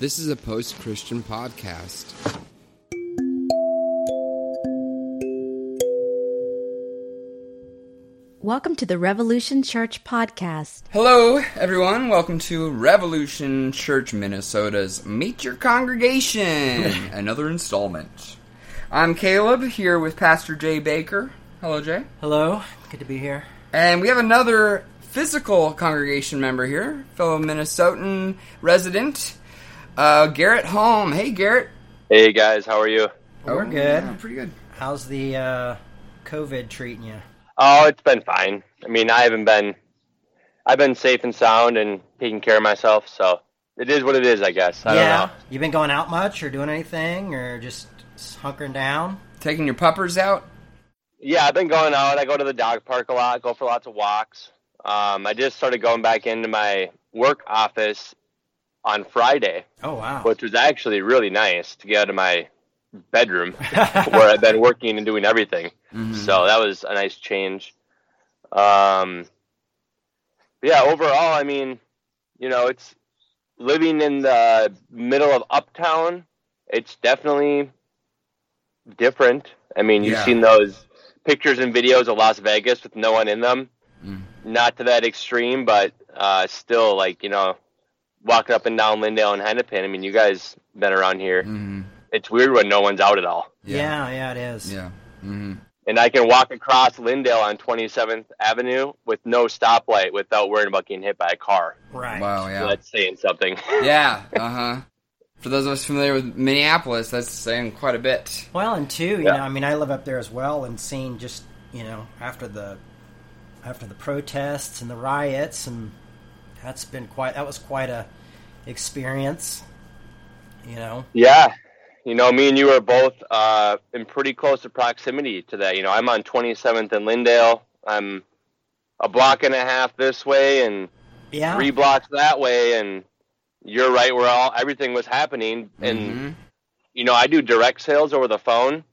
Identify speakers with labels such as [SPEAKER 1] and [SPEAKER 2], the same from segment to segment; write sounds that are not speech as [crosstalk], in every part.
[SPEAKER 1] This is a post Christian podcast.
[SPEAKER 2] Welcome to the Revolution Church podcast.
[SPEAKER 1] Hello, everyone. Welcome to Revolution Church Minnesota's Meet Your Congregation, [laughs] another installment. I'm Caleb here with Pastor Jay Baker. Hello, Jay.
[SPEAKER 3] Hello, good to be here.
[SPEAKER 1] And we have another physical congregation member here, fellow Minnesotan resident, uh, Garrett Holm. Hey, Garrett.
[SPEAKER 4] Hey guys, how are you?
[SPEAKER 3] We're
[SPEAKER 1] Oh,
[SPEAKER 3] good.
[SPEAKER 1] yeah, pretty good.
[SPEAKER 3] How's the uh, COVID treating you?
[SPEAKER 4] Oh, it's been fine. I mean, I haven't been, I've been safe and sound and taking care of myself, so it is what it is, I guess. I
[SPEAKER 3] yeah,
[SPEAKER 4] don't know.
[SPEAKER 3] you been going out much or doing anything or just hunkering down?
[SPEAKER 1] Taking your puppers out?
[SPEAKER 4] Yeah, I've been going out. I go to the dog park a lot. Go for lots of walks. Um, I just started going back into my work office on Friday,
[SPEAKER 3] Oh wow.
[SPEAKER 4] which was actually really nice to get out of my bedroom [laughs] where I've been working and doing everything.
[SPEAKER 1] Mhm.
[SPEAKER 4] So that was a nice change. Um, yeah, overall, I mean, you know, it's living in the middle of uptown. It's definitely different. I mean, you've
[SPEAKER 1] Yeah.
[SPEAKER 4] seen those pictures and videos of Las Vegas with no one in them.
[SPEAKER 1] Mm.
[SPEAKER 4] Not to that extreme, but uh, still, like you know, walking up and down Lyndale and Hennepin. I mean, you guys been around here.
[SPEAKER 1] Mhm.
[SPEAKER 4] It's weird when no one's out at all.
[SPEAKER 3] yeah. yeah, it is.
[SPEAKER 1] Yeah. hmm
[SPEAKER 4] and I can walk across Lyndale on 27th Avenue with no stoplight without worrying about getting hit by a car.
[SPEAKER 3] Right.
[SPEAKER 1] Wow,
[SPEAKER 4] So
[SPEAKER 1] yeah.
[SPEAKER 4] that's saying something. [laughs]
[SPEAKER 1] Yeah, uh huh. For those of us familiar with Minneapolis, that's saying quite a bit.
[SPEAKER 3] Well, and two, you
[SPEAKER 4] Yeah.
[SPEAKER 3] know, I mean, I live up there as well, and seeing just you know after the after the protests and the riots, and that's been quite that was quite a experience. You know.
[SPEAKER 4] yeah. You know, me and you are both uh, in pretty close to proximity to that. You know, I'm on 27th and Lyndale. I'm a block and a half this way and
[SPEAKER 3] Yeah.
[SPEAKER 4] three blocks that way. And you're right where all everything was happening. And,
[SPEAKER 1] Mhm.
[SPEAKER 4] you know, I do direct sales over the phone.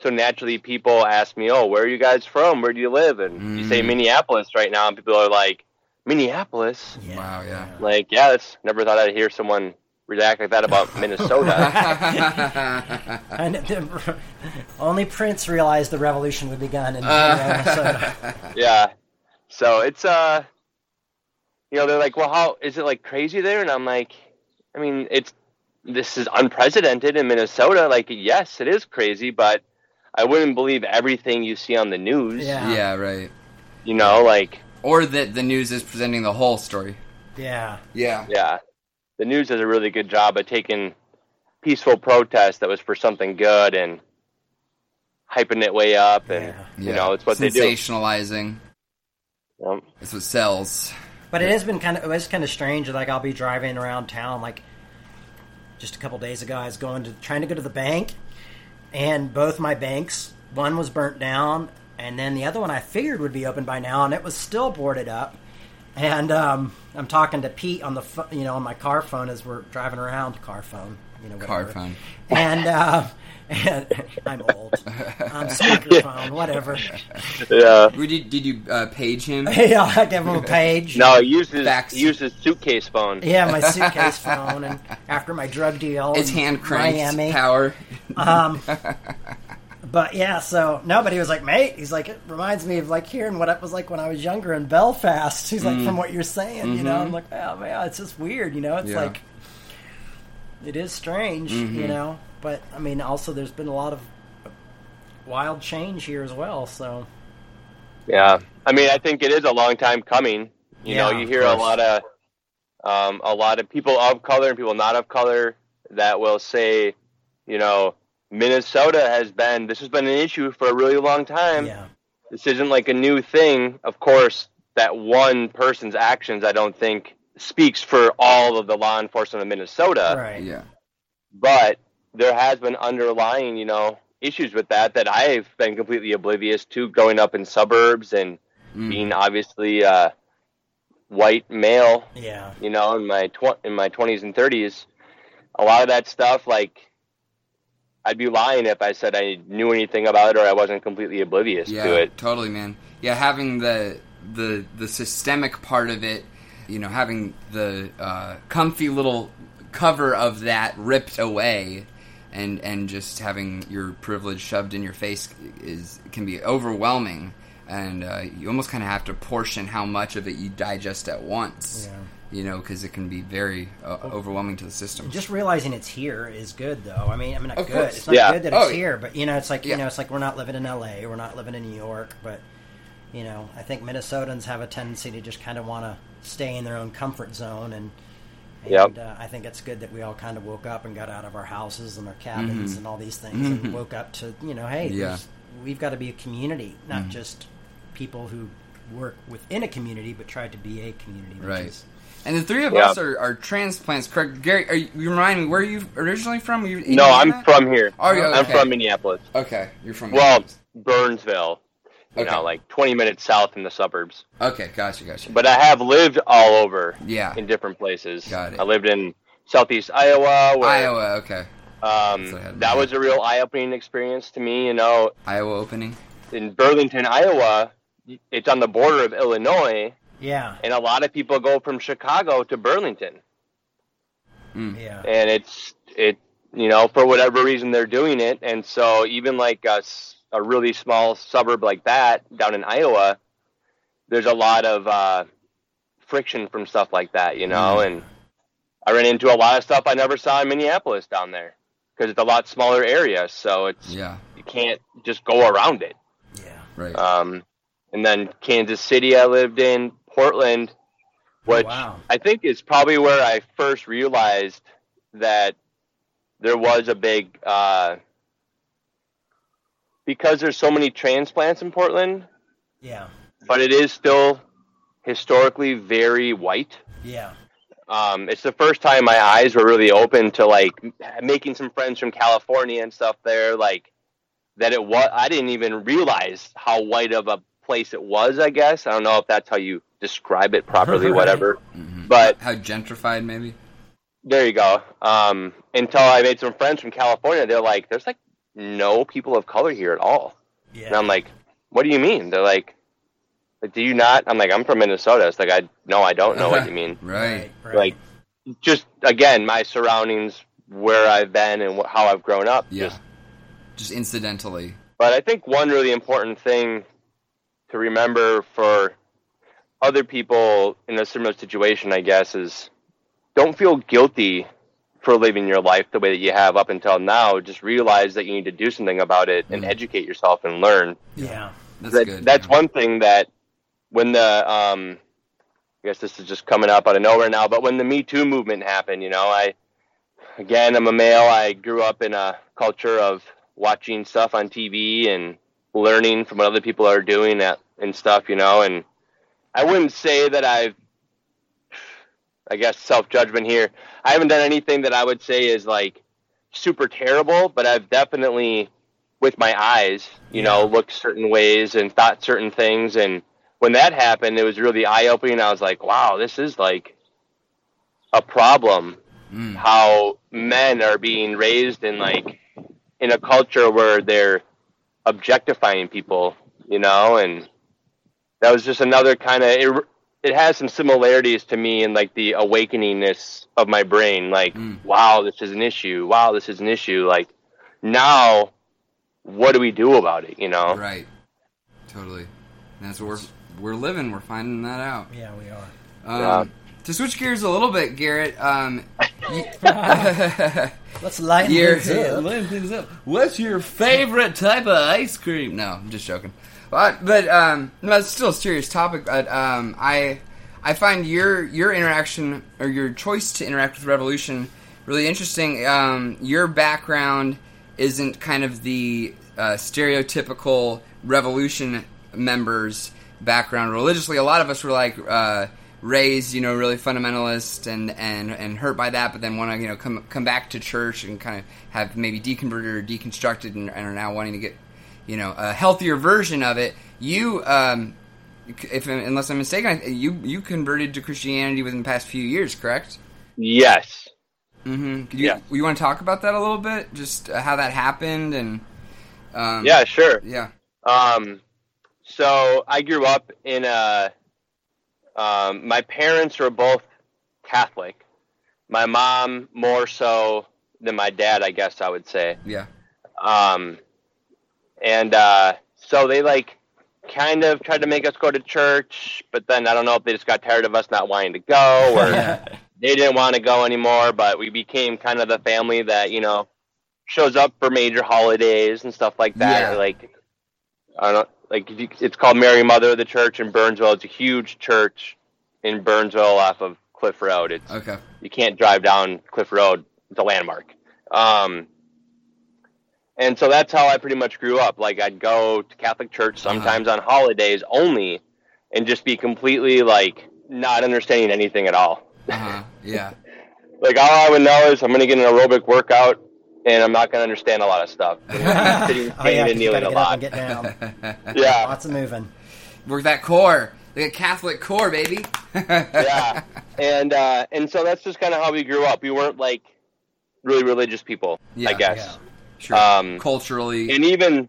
[SPEAKER 4] So naturally, people ask me, "Oh, where are you guys from? Where do you live?" And you say
[SPEAKER 1] Mhm.
[SPEAKER 4] Minneapolis right now, and people are like, "Minneapolis."
[SPEAKER 3] Yeah,
[SPEAKER 1] Wow, yeah.
[SPEAKER 4] Like, yeah, that's never thought I'd hear someone react like that about [laughs] Minnesota. [laughs]
[SPEAKER 3] And the, [laughs] only Prince realized the revolution would begun in
[SPEAKER 1] Uh.
[SPEAKER 3] Minnesota.
[SPEAKER 4] yeah. So it's uh, you know, they're like, "Well, how is it like crazy there?" And I'm like, I mean, it's this is unprecedented in Minnesota. Like, yes, it is crazy, but I wouldn't believe everything you see on the news.
[SPEAKER 3] Yeah.
[SPEAKER 1] yeah, right.
[SPEAKER 4] You know, like,
[SPEAKER 1] Or that the news is presenting the whole story.
[SPEAKER 3] Yeah.
[SPEAKER 1] Yeah.
[SPEAKER 4] yeah, the news does a really good job of taking peaceful protest that was for something good and hyping it way up, and
[SPEAKER 3] Yeah.
[SPEAKER 4] you know, it's what they do.
[SPEAKER 1] Sensationalizing.
[SPEAKER 4] Yep.
[SPEAKER 1] It's what sells.
[SPEAKER 3] But it has been kind of it was kind of strange. Like I'll be driving around town. Like just a couple days ago, I was going to trying to go to the bank, and both my banks, one was burnt down, and then the other one I figured would be open by now, and it was still boarded up. And um, I'm talking to Pete on the pho- you know on my car phone as we're driving around. Car phone, you know, whatever.
[SPEAKER 1] Car phone.
[SPEAKER 3] And, uh, and [laughs] I'm old. Um, [laughs] speakerphone, whatever.
[SPEAKER 4] Yeah.
[SPEAKER 1] Did you, did you uh, page him? [laughs]
[SPEAKER 3] yeah, I give him a page.
[SPEAKER 4] No, he used his,
[SPEAKER 1] Fax.
[SPEAKER 4] used his suitcase phone.
[SPEAKER 3] Yeah, my suitcase phone, and after my drug deal,
[SPEAKER 1] It's hand cranked
[SPEAKER 3] Miami.
[SPEAKER 1] power.
[SPEAKER 3] Um, but yeah, so nobody was like, mate. He's like, it reminds me of like hearing what it was like when I was younger in Belfast. [laughs] He's like, from what you're saying, you know. I'm like, oh man, it's just weird, you know. It's
[SPEAKER 1] Mm-hmm. Yeah.
[SPEAKER 3] like, it is strange, you
[SPEAKER 1] Mhm.
[SPEAKER 3] know. But I mean, also there's been a lot of wild change here as well. So
[SPEAKER 4] Yeah, I mean, I think it is a long time coming. You know, you hear a lot of um, a lot of people of color and people not of color that will say, you know, Minnesota has been this has been an issue for a really long time.
[SPEAKER 3] yeah,
[SPEAKER 4] This isn't like a new thing. Of course, that one person's actions, I don't think, speaks for all of the law enforcement of Minnesota.
[SPEAKER 3] right,
[SPEAKER 1] Yeah.
[SPEAKER 4] but there has been underlying, you know, issues with that that I've been completely oblivious to growing up in suburbs and
[SPEAKER 1] Mm.
[SPEAKER 4] being obviously uh, white male,
[SPEAKER 3] yeah,
[SPEAKER 4] you know, in my tw- in my 20s and 30s. A lot of that stuff like I'd be lying if I said I knew anything about it or I wasn't completely oblivious
[SPEAKER 1] Yeah,
[SPEAKER 4] to it.
[SPEAKER 1] totally, man. Yeah, having the the the systemic part of it, you know, having the uh, comfy little cover of that ripped away and and just having your privilege shoved in your face is can be overwhelming and uh, you almost kind of have to portion how much of it you digest at once
[SPEAKER 3] Yeah.
[SPEAKER 1] You know because it can be very uh, overwhelming to the system
[SPEAKER 3] Just realizing it's here is good, though. I mean, I mean, not
[SPEAKER 1] Of
[SPEAKER 3] good.
[SPEAKER 1] course.
[SPEAKER 3] It's not
[SPEAKER 4] Yeah.
[SPEAKER 3] good that
[SPEAKER 1] Oh,
[SPEAKER 3] it's here, but you know, it's like
[SPEAKER 1] Yeah.
[SPEAKER 3] you know, it's like we're not living in L.A. We're not living in New York, but you know, I think Minnesotans have a tendency to just kind of want to stay in their own comfort zone, and and
[SPEAKER 4] Yep.
[SPEAKER 3] uh, I think it's good that we all kind of woke up and got out of our houses and our cabins and all these things, and woke up to you know, hey,
[SPEAKER 1] Mm-hmm. Yeah.
[SPEAKER 3] we've got to be a community, not just people who work within a community, but try to be a community. Which
[SPEAKER 1] Right.
[SPEAKER 3] Is,
[SPEAKER 1] and the three of
[SPEAKER 4] Yeah.
[SPEAKER 1] us are, are transplants correct gary are you, you remind me where are you originally from Are you
[SPEAKER 4] No, I'm from here.
[SPEAKER 1] Are you?
[SPEAKER 4] I'm from Minneapolis.
[SPEAKER 1] okay you're from Minneapolis
[SPEAKER 4] Well, Burnsville. You
[SPEAKER 1] Okay.
[SPEAKER 4] know, like 20 minutes south in the suburbs.
[SPEAKER 1] okay gotcha gotcha
[SPEAKER 4] But I have lived all over.
[SPEAKER 1] Yeah.
[SPEAKER 4] In different places.
[SPEAKER 1] Got it.
[SPEAKER 4] I lived in southeast Iowa. Where,
[SPEAKER 1] iowa okay
[SPEAKER 4] Um,
[SPEAKER 1] So I had
[SPEAKER 4] that was a real eye-opening experience to me. You know,
[SPEAKER 1] iowa opening
[SPEAKER 4] in Burlington, Iowa, it's on the border of Illinois,
[SPEAKER 3] yeah,
[SPEAKER 4] and a lot of people go from Chicago to Burlington,
[SPEAKER 3] yeah,
[SPEAKER 4] and it's it. You know, for whatever reason they're doing it, and so even like a really small suburb like that down in Iowa, there's a lot of uh, friction from stuff like that. You know,
[SPEAKER 1] Mm.
[SPEAKER 4] and I ran into a lot of stuff I never saw in Minneapolis down there because it's a lot smaller area, so it's
[SPEAKER 1] yeah
[SPEAKER 4] you can't just go around it.
[SPEAKER 3] yeah.
[SPEAKER 1] right
[SPEAKER 4] Um, and then Kansas City, I lived in Portland, which
[SPEAKER 3] wow.
[SPEAKER 4] I think is probably where I first realized that there was a big uh, because there's so many transplants in Portland,
[SPEAKER 3] Yeah,
[SPEAKER 4] but it is still historically very white.
[SPEAKER 3] yeah,
[SPEAKER 4] Um, it's the first time my eyes were really open to like making some friends from California and stuff there. Like that, it was. I didn't even realize how white of a place it was. I guess I don't know if that's how you describe it properly.
[SPEAKER 3] Right.
[SPEAKER 4] Whatever,
[SPEAKER 1] Mhm.
[SPEAKER 4] but
[SPEAKER 1] how gentrified maybe
[SPEAKER 4] there you go. Um, until I made some friends from California, they're like, "There's like no people of color here at all,"
[SPEAKER 3] yeah.
[SPEAKER 4] and I'm like, "What do you mean?" They're like. "Like, Do you not? I'm like, I'm from Minnesota. It's like, I no, I don't know what you mean. [laughs]
[SPEAKER 1] right
[SPEAKER 3] right.
[SPEAKER 4] like just again my surroundings where i've been and wh- how i've grown up
[SPEAKER 1] yeah
[SPEAKER 4] just
[SPEAKER 1] just incidentally
[SPEAKER 4] but i think one really important thing to remember for other people in a similar situation i guess is don't feel guilty for living your life the way that you have up until now just realize that you need to do something about it and
[SPEAKER 1] Mm.
[SPEAKER 4] educate yourself and learn
[SPEAKER 3] yeah,
[SPEAKER 1] that's
[SPEAKER 4] that,
[SPEAKER 1] good
[SPEAKER 4] that's
[SPEAKER 1] yeah.
[SPEAKER 4] one thing that when the um I guess this is just coming up out of nowhere now, but when the Me Too movement happened, you know, I again I'm a male. I grew up in a culture of watching stuff on TV and learning from what other people are doing at, and stuff, you know, and I wouldn't say that I've I guess self judgment here. I haven't done anything that I would say is like super terrible, but I've definitely with my eyes, you know, looked certain ways and thought certain things. And when that happened, it was really eye opening. I was like, wow, this is like a problem.
[SPEAKER 1] Mm.
[SPEAKER 4] How men are being raised in like in a culture where they're objectifying people, you know, and that was just another kind of it, it has some similarities to me in like the awakeningness of my brain like
[SPEAKER 1] Mm.
[SPEAKER 4] wow this is an issue wow this is an issue like now what do we do about it you know
[SPEAKER 1] right totally And that's what we're we're living we're finding that out
[SPEAKER 3] yeah. We are.
[SPEAKER 1] um, to switch gears a little bit garrett um you, [laughs]
[SPEAKER 3] Let's lighten
[SPEAKER 1] Your,
[SPEAKER 3] things up.
[SPEAKER 1] lighten things up. What's your favorite type of ice cream? No, I'm just joking. But, but um, no, it's still a serious topic. But um, I I find your your interaction or your choice to interact with Revolution really interesting. Um, your background isn't kind of the uh, stereotypical Revolution members' background religiously. A lot of us were like. Uh, raised, you know, really fundamentalist and, and, and hurt by that, but then want to, you know, come come back to church and kind of have maybe deconverted or deconstructed and, and are now wanting to get, you know, a healthier version of it. You, um, if unless I'm mistaken, you you converted to Christianity within the past few years, correct?
[SPEAKER 4] yes
[SPEAKER 1] Mm-hmm. You,
[SPEAKER 4] Yeah.
[SPEAKER 1] you want to talk about that a little bit, just uh, how that happened and. Um,
[SPEAKER 4] yeah sure
[SPEAKER 1] Yeah.
[SPEAKER 4] Um, so I grew up in a. Um, my parents were both Catholic. My mom more so than my dad, I guess I would say.
[SPEAKER 1] Yeah.
[SPEAKER 4] Um, and uh, so they like kind of tried to make us go to church, but then I don't know if they just got tired of us not wanting to go or [laughs] they didn't want to go anymore. But we became kind of the family that you know shows up for major holidays and stuff like that.
[SPEAKER 1] Yeah.
[SPEAKER 4] Like I don't know, like if you, it's called Mary Mother of the Church in Burnsville. It's a huge church in Burnsville off of Cliff Road. It's
[SPEAKER 1] Okay.
[SPEAKER 4] you can't drive down Cliff Road. It's a landmark. Um, and so that's how I pretty much grew up. Like I'd go to Catholic church sometimes on holidays only, and just be completely like not understanding anything at all.
[SPEAKER 1] Uh huh. Yeah. [laughs]
[SPEAKER 4] Like all I would know is I'm gonna get an aerobic workout, and I'm not gonna understand a lot of stuff. [laughs] And I'm sitting
[SPEAKER 3] Oh yeah,
[SPEAKER 4] and
[SPEAKER 3] 'cause you
[SPEAKER 4] kneeling
[SPEAKER 3] gotta
[SPEAKER 4] a
[SPEAKER 3] get up
[SPEAKER 4] lot.
[SPEAKER 3] and get down. [laughs]
[SPEAKER 4] Yeah,
[SPEAKER 3] Lots of moving.
[SPEAKER 1] Work that core. Like a Catholic core, baby. [laughs]
[SPEAKER 4] yeah, and uh, and so that's just kind of how we grew up. We weren't like really religious people,
[SPEAKER 1] Yeah,
[SPEAKER 4] I guess.
[SPEAKER 3] yeah.
[SPEAKER 1] Sure.
[SPEAKER 4] Um,
[SPEAKER 1] Culturally.
[SPEAKER 4] and even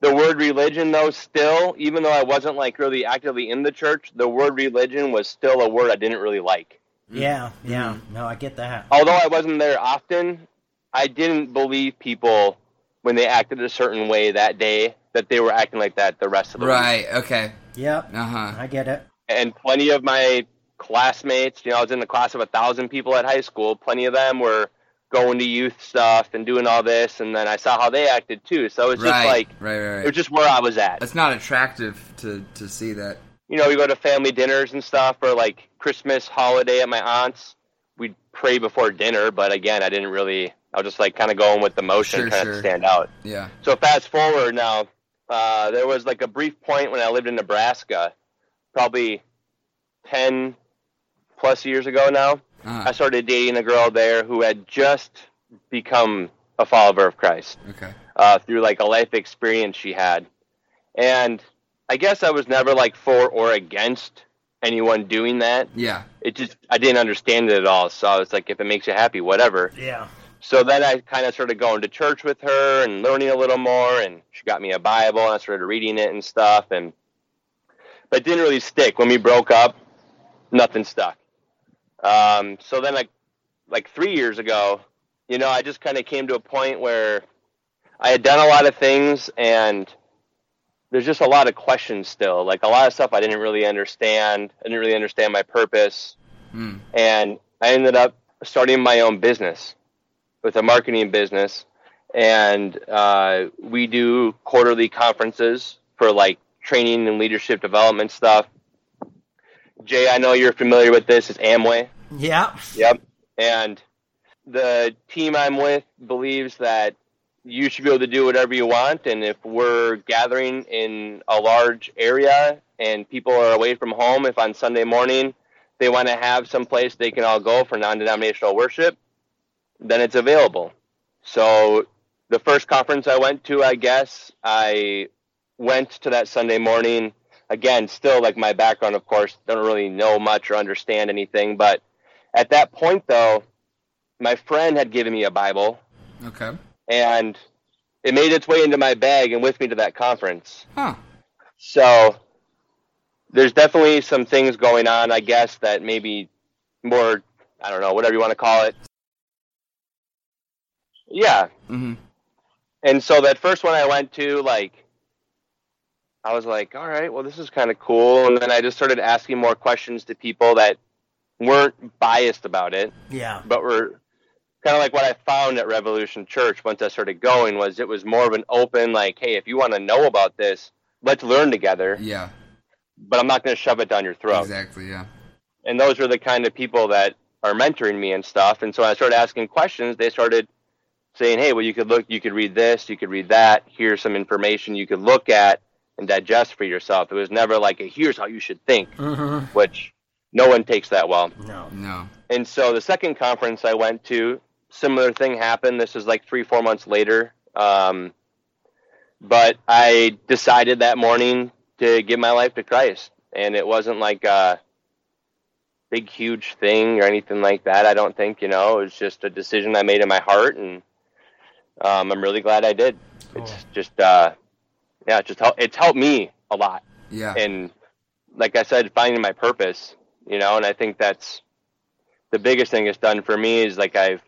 [SPEAKER 4] the word religion though still even though i wasn't like really actively in the church the word religion was still a word i didn't really like
[SPEAKER 3] Yeah, yeah.
[SPEAKER 1] Mm-hmm.
[SPEAKER 3] No, I get that.
[SPEAKER 4] although i wasn't there often i didn't believe people when they acted a certain way that day that they were acting like that the rest of the week
[SPEAKER 1] right. Okay.
[SPEAKER 3] Yep,
[SPEAKER 1] Uh huh.
[SPEAKER 3] I get it.
[SPEAKER 4] and plenty of my classmates you know i was in the class of a thousand people at high school plenty of them were going to youth stuff and doing all this and then i saw how they acted too so it's
[SPEAKER 1] Right.
[SPEAKER 4] just like
[SPEAKER 1] right. Right.
[SPEAKER 4] it was just where i was at
[SPEAKER 1] It's not attractive to to see that.
[SPEAKER 4] you know, we go to family dinners and stuff, or like Christmas holiday at my aunt's. We'd pray before dinner, but again, I didn't really. I was just like kind of going with the motion,
[SPEAKER 1] Sure,
[SPEAKER 4] trying
[SPEAKER 1] sure.
[SPEAKER 4] to stand out.
[SPEAKER 1] Yeah.
[SPEAKER 4] So fast forward now, uh, there was like a brief point when I lived in Nebraska, probably ten plus years ago now.
[SPEAKER 1] Uh-huh.
[SPEAKER 4] I started dating a girl there who had just become a follower of Christ
[SPEAKER 1] Okay.
[SPEAKER 4] uh, through like a life experience she had. And I guess I was never like for or against anyone doing that.
[SPEAKER 1] Yeah.
[SPEAKER 4] It just I didn't understand it at all. So I was like, if it makes you happy, whatever.
[SPEAKER 3] Yeah.
[SPEAKER 4] So then I kind of started going to church with her and learning a little more. And she got me a Bible and I started reading it and stuff. And but it didn't really stick. When we broke up, nothing stuck. Um, so then like like three years ago, you know, I just kind of came to a point where I had done a lot of things and there's just a lot of questions still. Like a lot of stuff I didn't really understand. I didn't really understand my purpose.
[SPEAKER 1] Hmm.
[SPEAKER 4] And I ended up starting my own business with a marketing business. And uh, we do quarterly conferences for like training and leadership development stuff. Jay, I know you're familiar with this. It's Amway.
[SPEAKER 3] Yeah.
[SPEAKER 4] Yep. And the team I'm with believes that you should be able to do whatever you want. And if we're gathering in a large area and people are away from home, if on Sunday morning they want to have some place they can all go for non denominational worship, then it's available. So the first conference I went to, I guess, I went to that Sunday morning. Again, still like my background, of course, don't really know much or understand anything, but at that point, though, my friend had given me a Bible,
[SPEAKER 1] Okay.
[SPEAKER 4] and it made its way into my bag and with me to that conference.
[SPEAKER 1] Huh.
[SPEAKER 4] So there's definitely some things going on, I guess, that maybe more, I don't know, whatever you want to call it. Yeah.
[SPEAKER 1] Mm-hmm.
[SPEAKER 4] And so that first one I went to, like, I was like, all right, well, this is kind of cool. And then I just started asking more questions to people that weren't biased about it.
[SPEAKER 3] Yeah.
[SPEAKER 4] but we're kind of like what I found at Revolution Church once I started going was it was more of an open like, hey, if you want to know about this, let's learn together.
[SPEAKER 1] Yeah.
[SPEAKER 4] But I'm not going to shove it down your throat.
[SPEAKER 1] Exactly. Yeah.
[SPEAKER 4] And those are the kind of people that are mentoring me and stuff. And so when I started asking questions, they started saying, hey, well, you could look, you could read this, you could read that. Here's some information you could look at and digest for yourself. It was never like a here's how you should think,
[SPEAKER 3] Mm-hmm.
[SPEAKER 4] which no one takes that well.
[SPEAKER 3] No.
[SPEAKER 1] No.
[SPEAKER 4] And so the second conference I went to, similar thing happened. This is like three, four months later. Um, but I decided that morning to give my life to Christ. And it wasn't like a big, huge thing or anything like that. I don't think, you know, it was just a decision I made in my heart. And um, I'm really glad I did. It's just, uh, yeah, it just help, it's helped me a lot
[SPEAKER 1] Yeah.
[SPEAKER 4] and like I said, finding my purpose, you know, and I think that's the biggest thing it's done for me is like I've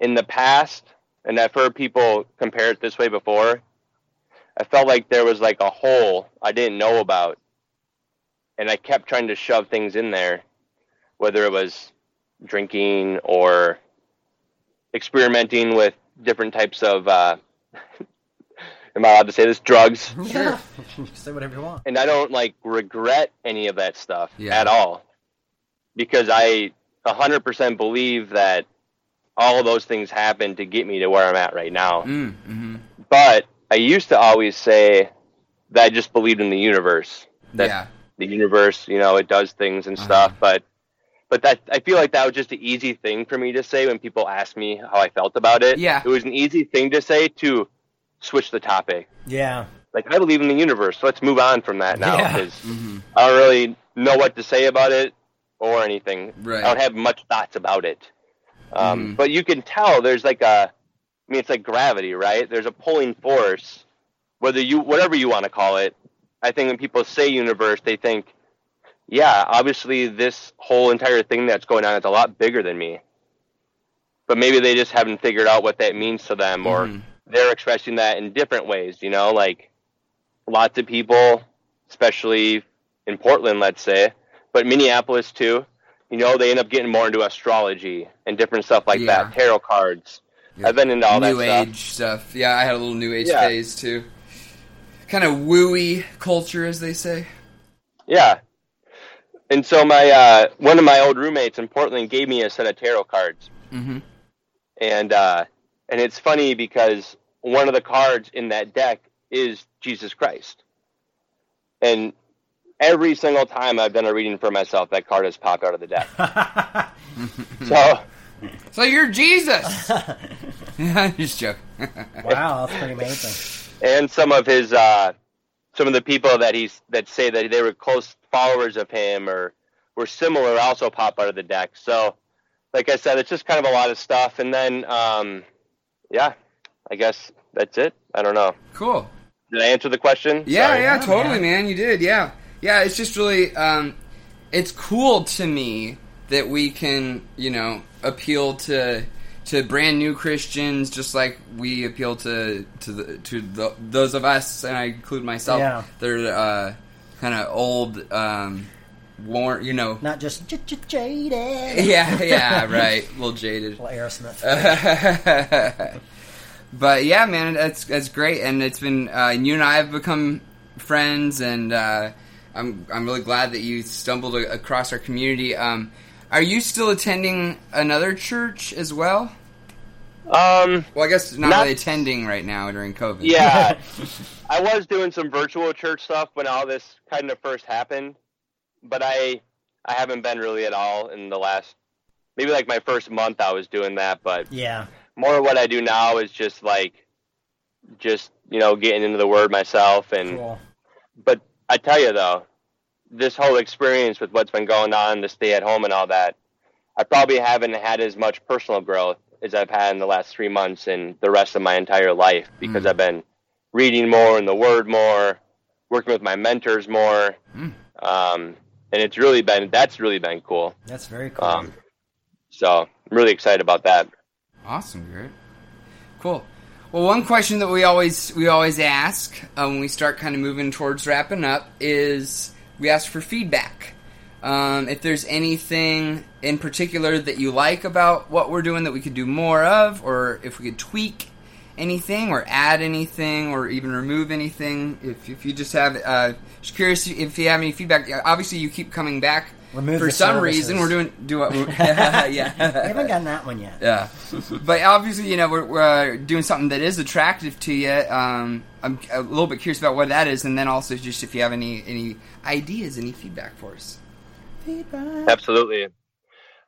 [SPEAKER 4] in the past, and I've heard people compare it this way before. I felt like there was like a hole I didn't know about, and I kept trying to shove things in there, whether it was drinking or experimenting with different types of. Uh, [laughs] am I allowed to say this? Drugs. [laughs]
[SPEAKER 3] Sure. Say whatever you want.
[SPEAKER 4] and I don't like regret any of that stuff
[SPEAKER 1] Yeah.
[SPEAKER 4] at all because I 100% believe that all of those things happened to get me to where I'm at right now.
[SPEAKER 1] Mm, hmm
[SPEAKER 4] But I used to always say that I just believed in the universe. That
[SPEAKER 1] Yeah.
[SPEAKER 4] the universe, you know, it does things and stuff, but but that I feel like that was just an easy thing for me to say when people asked me how I felt about it.
[SPEAKER 1] Yeah.
[SPEAKER 4] It was an easy thing to say to switch the topic
[SPEAKER 3] Yeah.
[SPEAKER 4] like I believe in the universe. So let's move on from that now
[SPEAKER 3] Yeah.
[SPEAKER 4] because
[SPEAKER 1] hmm
[SPEAKER 4] I don't really know what to say about it or anything.
[SPEAKER 1] Right.
[SPEAKER 4] I don't have much thoughts about it. Um,
[SPEAKER 1] Mhm.
[SPEAKER 4] But you can tell there's like a, I mean, it's like gravity, right? There's a pulling force, whether you, whatever you want to call it. I think when people say universe, they think, yeah, obviously this whole entire thing that's going on is a lot bigger than me. But maybe they just haven't figured out what that means to them, or
[SPEAKER 1] Mhm.
[SPEAKER 4] they're expressing that in different ways. You know, like lots of people, especially in Portland, let's say, but Minneapolis too. You know, they end up getting more into astrology and different stuff like
[SPEAKER 1] Yeah.
[SPEAKER 4] that, tarot cards.
[SPEAKER 1] Yeah.
[SPEAKER 4] I've been into all
[SPEAKER 1] new
[SPEAKER 4] that stuff.
[SPEAKER 1] age stuff. Yeah, I had a little new age
[SPEAKER 4] Yeah.
[SPEAKER 1] phase too. Kind of wooey culture, as they say.
[SPEAKER 4] Yeah. And so my uh, one of my old roommates in Portland gave me a set of tarot cards,
[SPEAKER 1] hmm
[SPEAKER 4] and uh, and it's funny because one of the cards in that deck is Jesus Christ, and every single time I've done a reading for myself, that card has popped out of the deck. [laughs] so
[SPEAKER 1] So you're Jesus. [laughs] [laughs] I'm just joking.
[SPEAKER 3] wow, that's pretty amazing.
[SPEAKER 4] and some of his uh, some of the people that he's that say that they were close followers of him or were similar also pop out of the deck. So, like I said, it's just kind of a lot of stuff. And then, um, yeah, I guess that's it. I don't know.
[SPEAKER 1] cool.
[SPEAKER 4] Did I answer the question?
[SPEAKER 1] Yeah,
[SPEAKER 4] Sorry.
[SPEAKER 1] yeah,
[SPEAKER 3] Yeah,
[SPEAKER 1] totally,
[SPEAKER 3] man.
[SPEAKER 1] man. You did, yeah, yeah. It's just really, um, it's cool to me that we can, you know, appeal to to brand new Christians, just like we appeal to to the, to the, those of us, and I include myself.
[SPEAKER 3] Yeah.
[SPEAKER 1] They're uh, kind of old, um, worn, you know.
[SPEAKER 3] Not just j- j- jaded. [laughs]
[SPEAKER 1] Yeah, yeah, right. A little jaded.
[SPEAKER 3] Little Aerosmith. [laughs]
[SPEAKER 1] but yeah, man, that's that's great, and it's been uh, and you and I have become friends, and uh, I'm I'm really glad that you stumbled a- across our community. Um, are you still attending another church as well?
[SPEAKER 4] Um,
[SPEAKER 1] Well, I guess not,
[SPEAKER 4] Not-
[SPEAKER 1] really attending right now during COVID.
[SPEAKER 4] yeah, [laughs] I was doing some virtual church stuff when all this kind of first happened, but I I haven't been really at all in the last maybe like my first month. I was doing that, but
[SPEAKER 3] yeah.
[SPEAKER 4] more of what I do now is just like just you know getting into the word myself and
[SPEAKER 3] Cool.
[SPEAKER 4] but I tell you though this whole experience with what's been going on the stay at home and all that I probably haven't had as much personal growth as I've had in the last 3 months and the rest of my entire life because
[SPEAKER 1] Mm.
[SPEAKER 4] I've been reading more in the word more working with my mentors more
[SPEAKER 1] Mm.
[SPEAKER 4] um and it's really been that's really been cool
[SPEAKER 3] That's very cool.
[SPEAKER 4] um so I'm really excited about that
[SPEAKER 1] Awesome, great, cool. Well, one question that we always we always ask uh, when we start kind of moving towards wrapping up is we ask for feedback. Um, if there's anything in particular that you like about what we're doing that we could do more of, or if we could tweak anything, or add anything, or even remove anything, if, if you just have, uh, just curious if you have any feedback. Obviously, you keep coming back
[SPEAKER 3] Remove
[SPEAKER 1] for some
[SPEAKER 3] services.
[SPEAKER 1] reason. We're doing do what? [laughs] [laughs] yeah,
[SPEAKER 3] we haven't gotten that one yet.
[SPEAKER 1] yeah, but obviously, you know, we're, we're doing something that is attractive to you. Um, I'm a little bit curious about what that is, and then also just if you have any any ideas, any feedback for us.
[SPEAKER 3] Feedback.
[SPEAKER 4] Absolutely.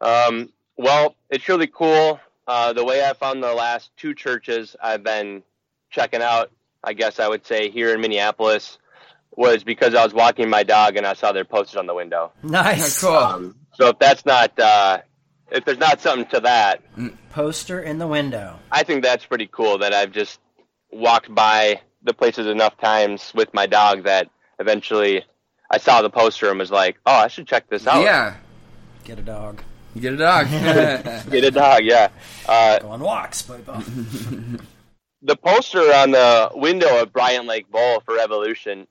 [SPEAKER 4] Um, well, it's really cool. Uh, the way I found the last two churches I've been checking out, I guess I would say here in Minneapolis, was because I was walking my dog and I saw their posted on the window.
[SPEAKER 3] Nice.
[SPEAKER 1] cool.
[SPEAKER 4] Um, so if that's not, uh, if there's not something to that,
[SPEAKER 3] Poster in the window.
[SPEAKER 4] I think that's pretty cool that I've just walked by the places enough times with my dog that eventually I saw the poster and was like, oh, I should check this out.
[SPEAKER 1] Yeah,
[SPEAKER 3] Get a dog.
[SPEAKER 1] Get a dog. [laughs]
[SPEAKER 4] Get a dog, yeah. Uh,
[SPEAKER 3] Go on walks, but [laughs] uh,
[SPEAKER 4] the poster on the window of Bryant Lake Bowl for Revolution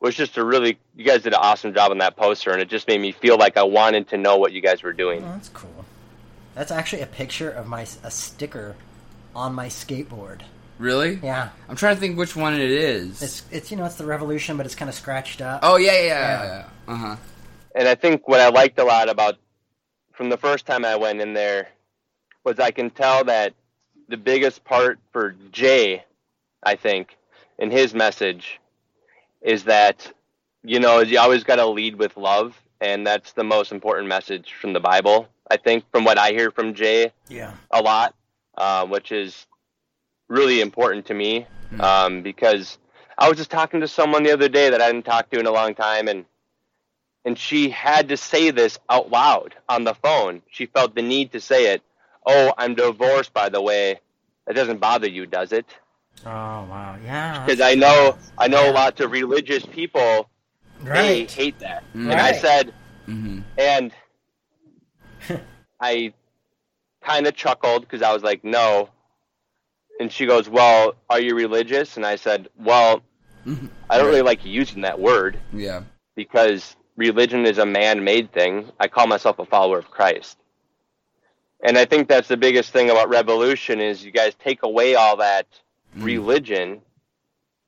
[SPEAKER 4] was just a really you guys did an awesome job on that poster and it just made me feel like I wanted to know what you guys were doing.
[SPEAKER 3] oh, that's cool. That's actually a picture of my a sticker on my skateboard.
[SPEAKER 1] Really?
[SPEAKER 3] Yeah,
[SPEAKER 1] I'm trying to think which one it is.
[SPEAKER 3] it's it's you know it's the revolution, but it's kind of scratched up.
[SPEAKER 1] oh yeah, yeah, yeah.
[SPEAKER 3] Yeah.
[SPEAKER 1] yeah. Uh huh.
[SPEAKER 4] And I think what I liked a lot about from the first time I went in there was I can tell that the biggest part for Jay, I think, in his message is that you know you always got to lead with love, and that's the most important message from the Bible. I think from what I hear from Jay
[SPEAKER 3] Yeah,
[SPEAKER 4] a lot, uh, which is really important to me um, because I was just talking to someone the other day that I hadn't talked to in a long time, and and she had to say this out loud on the phone. She felt the need to say it. Oh, I'm divorced, by the way. That doesn't bother you, does it?
[SPEAKER 3] Oh wow, yeah.
[SPEAKER 4] Because I know I know lots of religious people
[SPEAKER 3] right.
[SPEAKER 4] they hate that,
[SPEAKER 1] Mm.
[SPEAKER 4] and I
[SPEAKER 3] Right.
[SPEAKER 4] said,
[SPEAKER 1] hmm
[SPEAKER 4] and [laughs] I kind of chuckled because I was like, no. And she goes, well, are you religious? And I said, well, I don't really like using that word
[SPEAKER 1] Yeah.
[SPEAKER 4] because religion is a man made thing. I call myself a follower of Christ. And I think that's the biggest thing about revolution is you guys take away all that mm. religion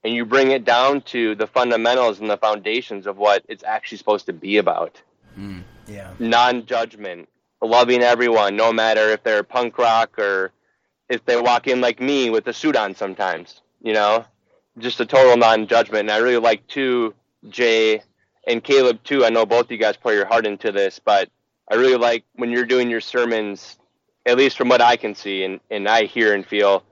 [SPEAKER 4] and you bring it down to the fundamentals and the foundations of what it's actually supposed to be about mm.
[SPEAKER 3] Yeah,
[SPEAKER 4] non-judgment, loving everyone, no matter if they're punk rock or if they walk in like me with a suit on sometimes, you know, just a total non-judgment. And I really like too, Jay and Caleb too. I know both of you guys pour your heart into this, but I really like when you're doing your sermons, at least from what I can see and, and I hear and feel,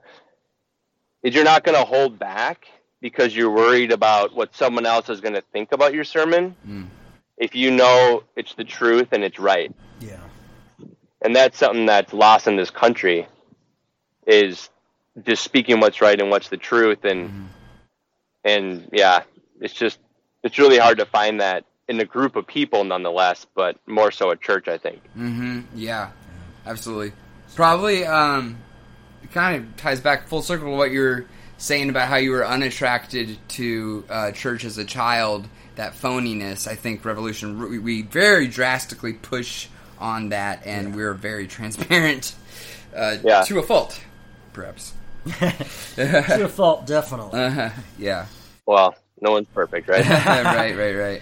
[SPEAKER 4] is you're not going to hold back because you're worried about what someone else is going to think about your sermon.
[SPEAKER 1] Mm.
[SPEAKER 4] If you know it's the truth and it's right
[SPEAKER 3] yeah,
[SPEAKER 4] and that's something that's lost in this country is just speaking what's right and what's the truth and and yeah it's just it's really hard to find that in a group of people nonetheless but more so at church i think
[SPEAKER 1] mm-hmm Yeah. Absolutely. Probably. Um, it kind of ties back full circle to what you were saying about how you were unattracted to uh, church as a child. That phoniness. I think Revolution. We, we very drastically push on that, and we're very transparent. Uh,
[SPEAKER 4] Yeah.
[SPEAKER 1] To a fault, perhaps.
[SPEAKER 3] to a fault, definitely.
[SPEAKER 1] Uh, yeah.
[SPEAKER 4] well no one's perfect [laughs] right
[SPEAKER 1] right, right, right.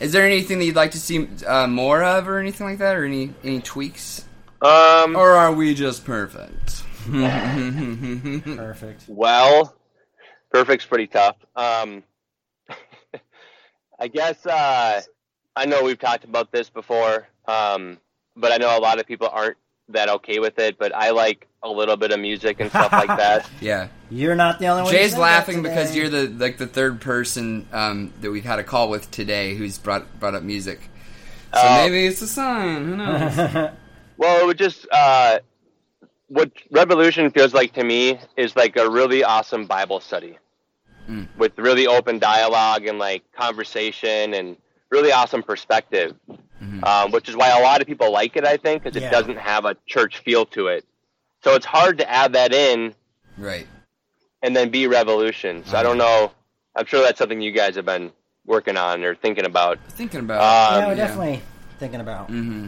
[SPEAKER 1] Is there anything that you'd like to see uh, more of, or anything like that, or any any tweaks,
[SPEAKER 4] um
[SPEAKER 1] or are we just perfect? [laughs]
[SPEAKER 3] Perfect.
[SPEAKER 4] well perfect's pretty tough um [laughs] i guess uh i know we've talked about this before um but i know a lot of people aren't that okay with it but i like a little bit of music and stuff like that [laughs]
[SPEAKER 1] yeah.
[SPEAKER 3] You're not the only one.
[SPEAKER 1] Jay's laughing because you're the like the third person um, that we've had a call with today who's brought brought up music. So
[SPEAKER 4] Oh.
[SPEAKER 1] maybe it's a sign. Who knows? [laughs]
[SPEAKER 4] Well, it would just uh, what Revolution feels like to me is like a really awesome Bible study
[SPEAKER 1] Mm.
[SPEAKER 4] with really open dialogue and like conversation and really awesome perspective, um, which is why a lot of people like it. I think because
[SPEAKER 3] Yeah.
[SPEAKER 4] it doesn't have a church feel to it, so it's hard to add that in
[SPEAKER 1] right.
[SPEAKER 4] and then be Revolution. So I don't know. I'm sure that's something you guys have been working on or thinking about.
[SPEAKER 1] Thinking about.
[SPEAKER 4] Um,
[SPEAKER 3] yeah, we're
[SPEAKER 1] yeah.
[SPEAKER 3] definitely thinking about.
[SPEAKER 1] Mm-hmm.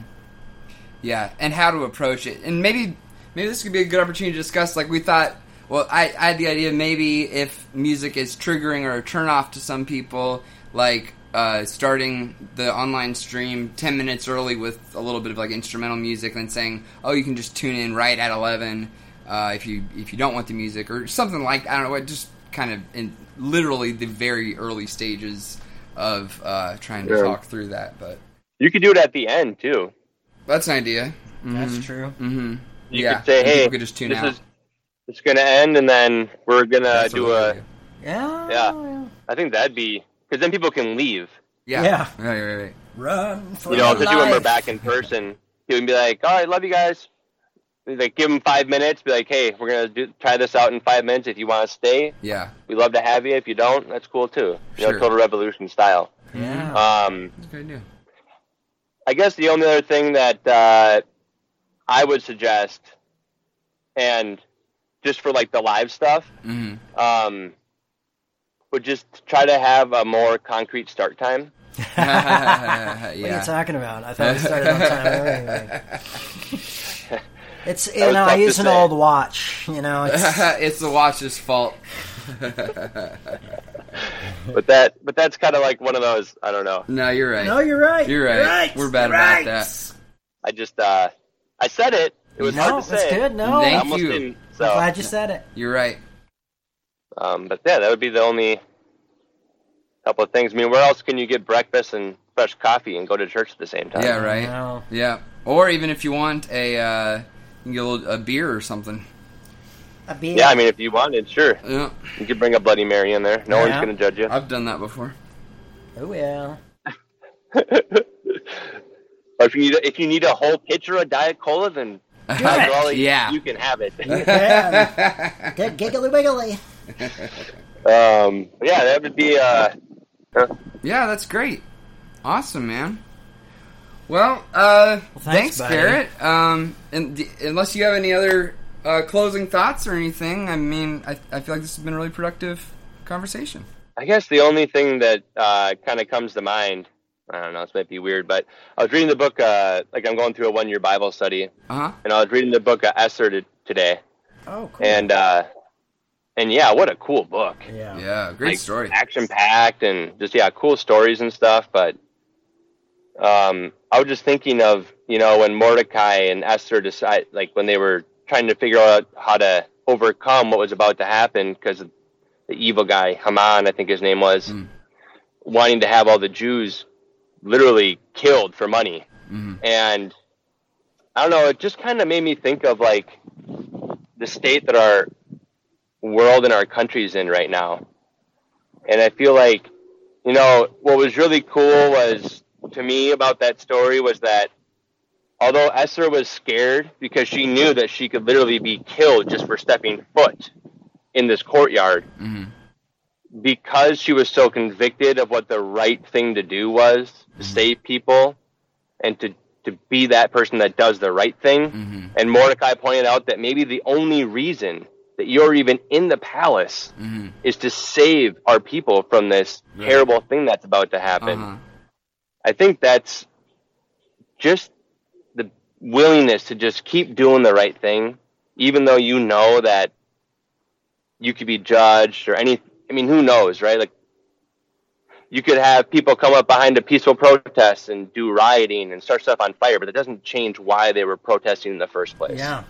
[SPEAKER 1] Yeah, and how to approach it, and maybe maybe this could be a good opportunity to discuss. Like we thought, well, I, I had the idea maybe if music is triggering or a turnoff to some people, like uh, starting the online stream ten minutes early with a little bit of like instrumental music, and saying, oh, you can just tune in right at eleven uh, if you if you don't want the music or something like I don't know, what just kind of in literally the very early stages of uh, trying to
[SPEAKER 4] Yeah.
[SPEAKER 1] talk through that, but.
[SPEAKER 4] You could do it at the end too.
[SPEAKER 1] That's an idea.
[SPEAKER 3] That's true.
[SPEAKER 1] Mm-hmm.
[SPEAKER 4] You
[SPEAKER 1] yeah.
[SPEAKER 4] could say, "Hey,
[SPEAKER 1] people could just tune
[SPEAKER 4] this
[SPEAKER 1] out.
[SPEAKER 4] is it's gonna end, and then we're gonna
[SPEAKER 1] That's
[SPEAKER 4] do
[SPEAKER 1] what
[SPEAKER 4] a."
[SPEAKER 3] Yeah.
[SPEAKER 4] Yeah. I think that'd be because then people can leave.
[SPEAKER 1] Yeah.
[SPEAKER 3] Yeah.
[SPEAKER 1] Right, right, right.
[SPEAKER 3] Run for
[SPEAKER 4] You know,
[SPEAKER 3] your
[SPEAKER 4] because when we're back in person, he would be like, "All right, love you guys." Like, give them five minutes. Be like, "Hey, we're gonna do, try this out in five minutes. If you want to stay,
[SPEAKER 1] Yeah.
[SPEAKER 4] we'd love to have you. If you don't, that's cool too. You
[SPEAKER 1] Sure.
[SPEAKER 4] know, total revolution style."
[SPEAKER 3] Yeah.
[SPEAKER 4] Um,
[SPEAKER 1] That's a good idea.
[SPEAKER 4] I guess the only other thing that uh, I would suggest, and just for like the live stuff,
[SPEAKER 1] hmm
[SPEAKER 4] um, would just try to have a more concrete start time. [laughs]
[SPEAKER 3] What are you
[SPEAKER 1] yeah.
[SPEAKER 3] talking about? I thought we started on time and everything. [laughs] It's you
[SPEAKER 4] was
[SPEAKER 3] know I use an
[SPEAKER 4] say.
[SPEAKER 3] old watch. You know, it's, [laughs]
[SPEAKER 1] it's the watch's fault.
[SPEAKER 4] But that, but that's kind of like one of those. I don't know.
[SPEAKER 1] No, you're right.
[SPEAKER 3] no, you're right.
[SPEAKER 1] You're right. We're bad
[SPEAKER 3] You're
[SPEAKER 1] about
[SPEAKER 3] right.
[SPEAKER 1] that.
[SPEAKER 4] I just, uh, I said it. It was
[SPEAKER 3] No,
[SPEAKER 4] hard to
[SPEAKER 3] that's
[SPEAKER 4] say.
[SPEAKER 3] good. No,
[SPEAKER 1] Thank
[SPEAKER 4] almost
[SPEAKER 1] you.
[SPEAKER 4] didn't.
[SPEAKER 3] I'm glad you said it.
[SPEAKER 1] You're right.
[SPEAKER 4] Um, but yeah, that would be the only couple of things. I mean, where else can you get breakfast and fresh coffee and go to church at the same time?
[SPEAKER 1] Yeah, right.
[SPEAKER 3] No.
[SPEAKER 1] Yeah. Or even if you want a, uh, you get a, little, a beer or something.
[SPEAKER 3] A beer.
[SPEAKER 4] Yeah, I mean, if you wanted, sure,
[SPEAKER 1] Yeah.
[SPEAKER 4] you could bring a Bloody Mary in there. No one's going to judge you.
[SPEAKER 1] I've done that before.
[SPEAKER 3] Oh yeah. [laughs]
[SPEAKER 4] or if you need, a, if you need a whole pitcher of Diet Cola, then
[SPEAKER 3] it.
[SPEAKER 1] Yeah.
[SPEAKER 4] you can have it.
[SPEAKER 3] Yeah. [laughs] Get giggly wiggly. [laughs]
[SPEAKER 4] um, yeah, that would be. Uh,
[SPEAKER 1] Yeah, that's great. Awesome, man. Well, uh,
[SPEAKER 3] thanks,
[SPEAKER 1] thanks. Garrett. Um, and d- unless you have any other uh, closing thoughts or anything, I mean, I, I feel like this has been a really productive conversation.
[SPEAKER 4] I guess the only thing that uh, kind of comes to mind, I don't know, this might be weird, but I was reading the book, uh, like I'm going through a one year Bible study,
[SPEAKER 1] Uh huh.
[SPEAKER 4] and I was reading the book uh, Esther t- today,
[SPEAKER 3] Oh, cool.
[SPEAKER 4] and uh, and yeah, what a cool book.
[SPEAKER 3] yeah.
[SPEAKER 1] Yeah, great story.
[SPEAKER 4] Action packed and just yeah, cool stories and stuff. But um, I was just thinking of you know when Mordecai and Esther decide like when they were trying to figure out how to overcome what was about to happen because the evil guy Haman, I think his name was,
[SPEAKER 1] Mm.
[SPEAKER 4] wanting to have all the Jews literally killed for money,
[SPEAKER 1] Mhm.
[SPEAKER 4] and I don't know, it just kind of made me think of like the state that our world and our country's in right now. And I feel like, you know, what was really cool was to me about that story was that although Esther was scared because she knew that she could literally be killed just for stepping foot in this courtyard,
[SPEAKER 1] hmm
[SPEAKER 4] because she was so convicted of what the right thing to do was to save people and to, to be that person that does the right thing.
[SPEAKER 1] hmm
[SPEAKER 4] And Mordecai pointed out that maybe the only reason that you're even in the palace
[SPEAKER 1] hmm
[SPEAKER 4] is to save our people from this
[SPEAKER 1] Right.
[SPEAKER 4] terrible thing that's about to happen.
[SPEAKER 1] Uh-huh.
[SPEAKER 4] I think that's just the willingness to just keep doing the right thing, even though you know that you could be judged or any. I mean, who knows, right? Like, you could have people come up behind a peaceful protest and do rioting and start stuff on fire, but that doesn't change why they were protesting in the first place.
[SPEAKER 3] Yeah.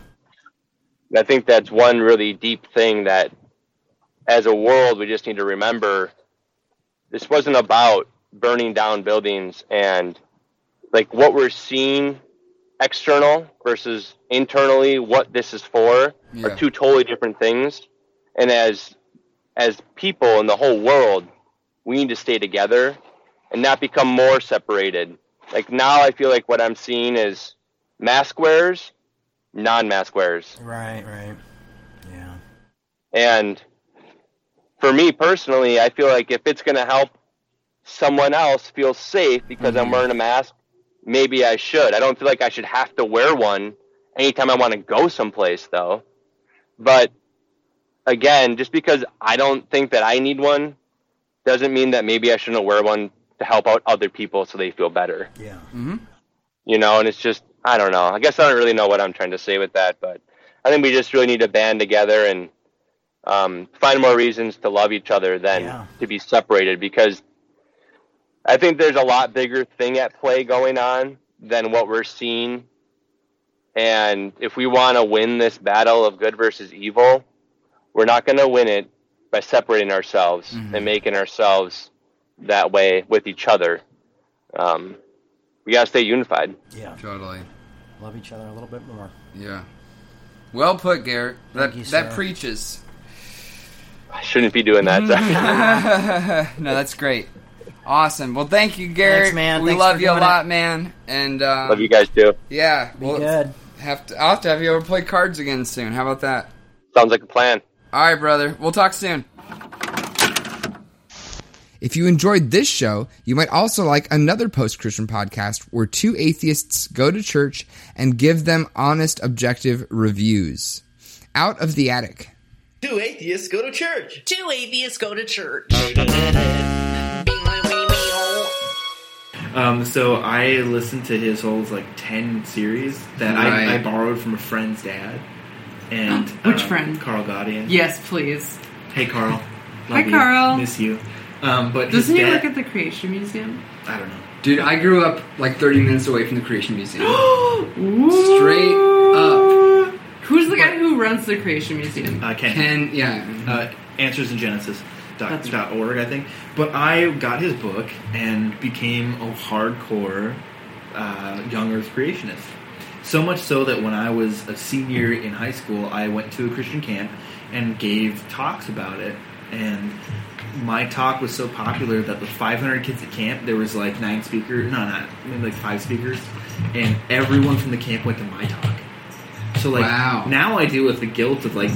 [SPEAKER 4] And I think that's one really deep thing that, as a world, we just need to remember. This wasn't about burning down buildings and like what we're seeing external versus internally what this is for
[SPEAKER 1] Yeah.
[SPEAKER 4] are two totally different things. And as as people in the whole world, we need to stay together and not become more separated. Like now I feel like what I'm seeing is mask wearers, non mask wearers.
[SPEAKER 3] Right. Right. Yeah.
[SPEAKER 4] And for me personally, I feel like if it's going to help someone else feel safe because I'm
[SPEAKER 1] Mhm.
[SPEAKER 4] wearing a mask, maybe I should. I don't feel like I should have to wear one anytime I want to go someplace, though. But again, just because I don't think that I need one doesn't mean that maybe I shouldn't wear one to help out other people so they feel better
[SPEAKER 3] Yeah.
[SPEAKER 1] Mm-hmm.
[SPEAKER 4] you know, and it's just I don't know. I guess I don't really know what I'm trying to say with that, but I think we just really need to band together and um, find more reasons to love each other than
[SPEAKER 3] Yeah.
[SPEAKER 4] to be separated because I think there's a lot bigger thing at play going on than what we're seeing. And if we want to win this battle of good versus evil, we're not going to win it by separating ourselves
[SPEAKER 1] Mhm.
[SPEAKER 4] and making ourselves that way with each other. Um, we got to stay unified.
[SPEAKER 3] Yeah.
[SPEAKER 1] Totally.
[SPEAKER 3] Love each other a little bit more.
[SPEAKER 1] Yeah. Well put, Garrett. That
[SPEAKER 3] you,
[SPEAKER 1] that
[SPEAKER 3] sir.
[SPEAKER 1] preaches.
[SPEAKER 4] I shouldn't be doing that. [laughs]
[SPEAKER 1] no, that's great. Awesome. Well, thank you, Garrett.
[SPEAKER 3] Thanks, man.
[SPEAKER 1] We
[SPEAKER 3] Thanks
[SPEAKER 1] love you a
[SPEAKER 3] doing
[SPEAKER 1] lot, man. And uh,
[SPEAKER 4] Love you guys too.
[SPEAKER 1] yeah,
[SPEAKER 3] Be
[SPEAKER 1] we'll
[SPEAKER 3] good.
[SPEAKER 1] have to. I'll have to have you over play cards again soon. How about that?
[SPEAKER 4] Sounds like a plan.
[SPEAKER 1] All right, brother. We'll talk soon. If you enjoyed this show, you might also like another post Christian podcast where two atheists go to church and give them honest, objective reviews. Out of the Attic.
[SPEAKER 5] Two atheists go to church.
[SPEAKER 6] Two atheists go to church.
[SPEAKER 5] Um, so I listened to his whole like ten series that
[SPEAKER 1] Right.
[SPEAKER 5] I, I borrowed from a friend's dad. And [gasps]
[SPEAKER 7] Which
[SPEAKER 5] um,
[SPEAKER 7] friend?
[SPEAKER 5] Carl Gaudian.
[SPEAKER 7] Yes, please.
[SPEAKER 5] Hey, Carl.
[SPEAKER 7] Hi,
[SPEAKER 5] Love you.
[SPEAKER 7] Carl.
[SPEAKER 5] Miss you. Um, but
[SPEAKER 7] Doesn't he
[SPEAKER 5] dad,
[SPEAKER 7] work at the Creation Museum?
[SPEAKER 5] I don't know.
[SPEAKER 1] Dude, I grew up like 30 minutes away from the Creation Museum. [gasps]
[SPEAKER 7] Straight
[SPEAKER 1] up.
[SPEAKER 7] Who's the guy who runs the Creation Museum?
[SPEAKER 5] Uh, Ken.
[SPEAKER 1] Ken, yeah.
[SPEAKER 5] uh, Answers in Genesis. Dot, dot org, I think. But I got his book and became a hardcore uh, young Earth creationist. So much so that when I was a senior in high school, I went to a Christian camp and gave talks about it. And my talk was so popular that the 500 kids at camp, there was like nine speakers, no, not maybe like five speakers, and everyone from the camp went to my talk. So like
[SPEAKER 1] Wow.
[SPEAKER 5] now I deal with the guilt of like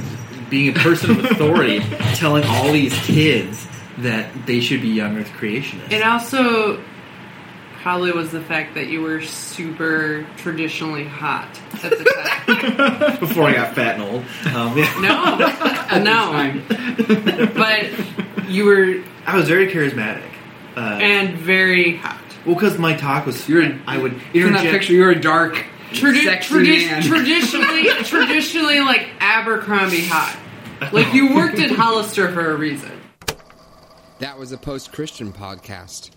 [SPEAKER 5] being a person of authority, [laughs] telling all these kids that they should be young Earth creationists.
[SPEAKER 7] It also probably was the fact that you were super traditionally hot at the time. [laughs]
[SPEAKER 5] Before I got fat and old, um, yeah.
[SPEAKER 7] no, [laughs] no, but you were
[SPEAKER 5] I was very charismatic. Uh,
[SPEAKER 7] and very hot.
[SPEAKER 5] well, because my talk was,
[SPEAKER 1] You're,
[SPEAKER 5] I would
[SPEAKER 1] you in that picture, you're a dark,
[SPEAKER 7] Tradi-
[SPEAKER 1] sexy
[SPEAKER 7] tradi-
[SPEAKER 1] man.
[SPEAKER 7] traditionally, [laughs] traditionally like Abercrombie hot. Like you worked at Hollister for a reason.
[SPEAKER 1] That was a post Christian podcast.